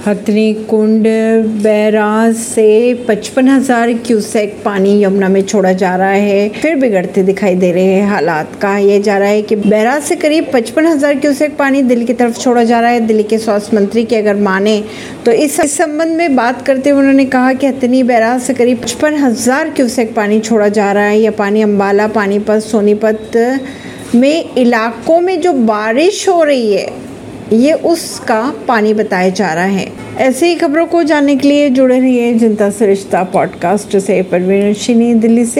हथनी कुंड, barrage से पचपन हज़ार क्यूसेक पानी यमुना में छोड़ा जा रहा है। फिर बिगड़ते दिखाई दे रहे हैं हालात। कहा यह जा रहा है कि बैराज से करीब पचपन हज़ार क्यूसेक पानी दिल्ली की तरफ़ छोड़ा जा रहा है। दिल्ली के स्वास्थ्य मंत्री की अगर माने तो इस संबंध में बात करते हुए उन्होंने कहा कि हथनी बैराज से करीब पचपन हज़ार क्यूसेक पानी छोड़ा जा रहा है। यह पानी अम्बाला पानीपत, सोनीपत में इलाकों में जो बारिश हो रही है ये उसका पानी बताया जा रहा है। ऐसे ही खबरों को जानने के लिए जुड़े रहिए जनता सरिश्ता रिश्ता पॉडकास्ट से परवीन दिल्ली से।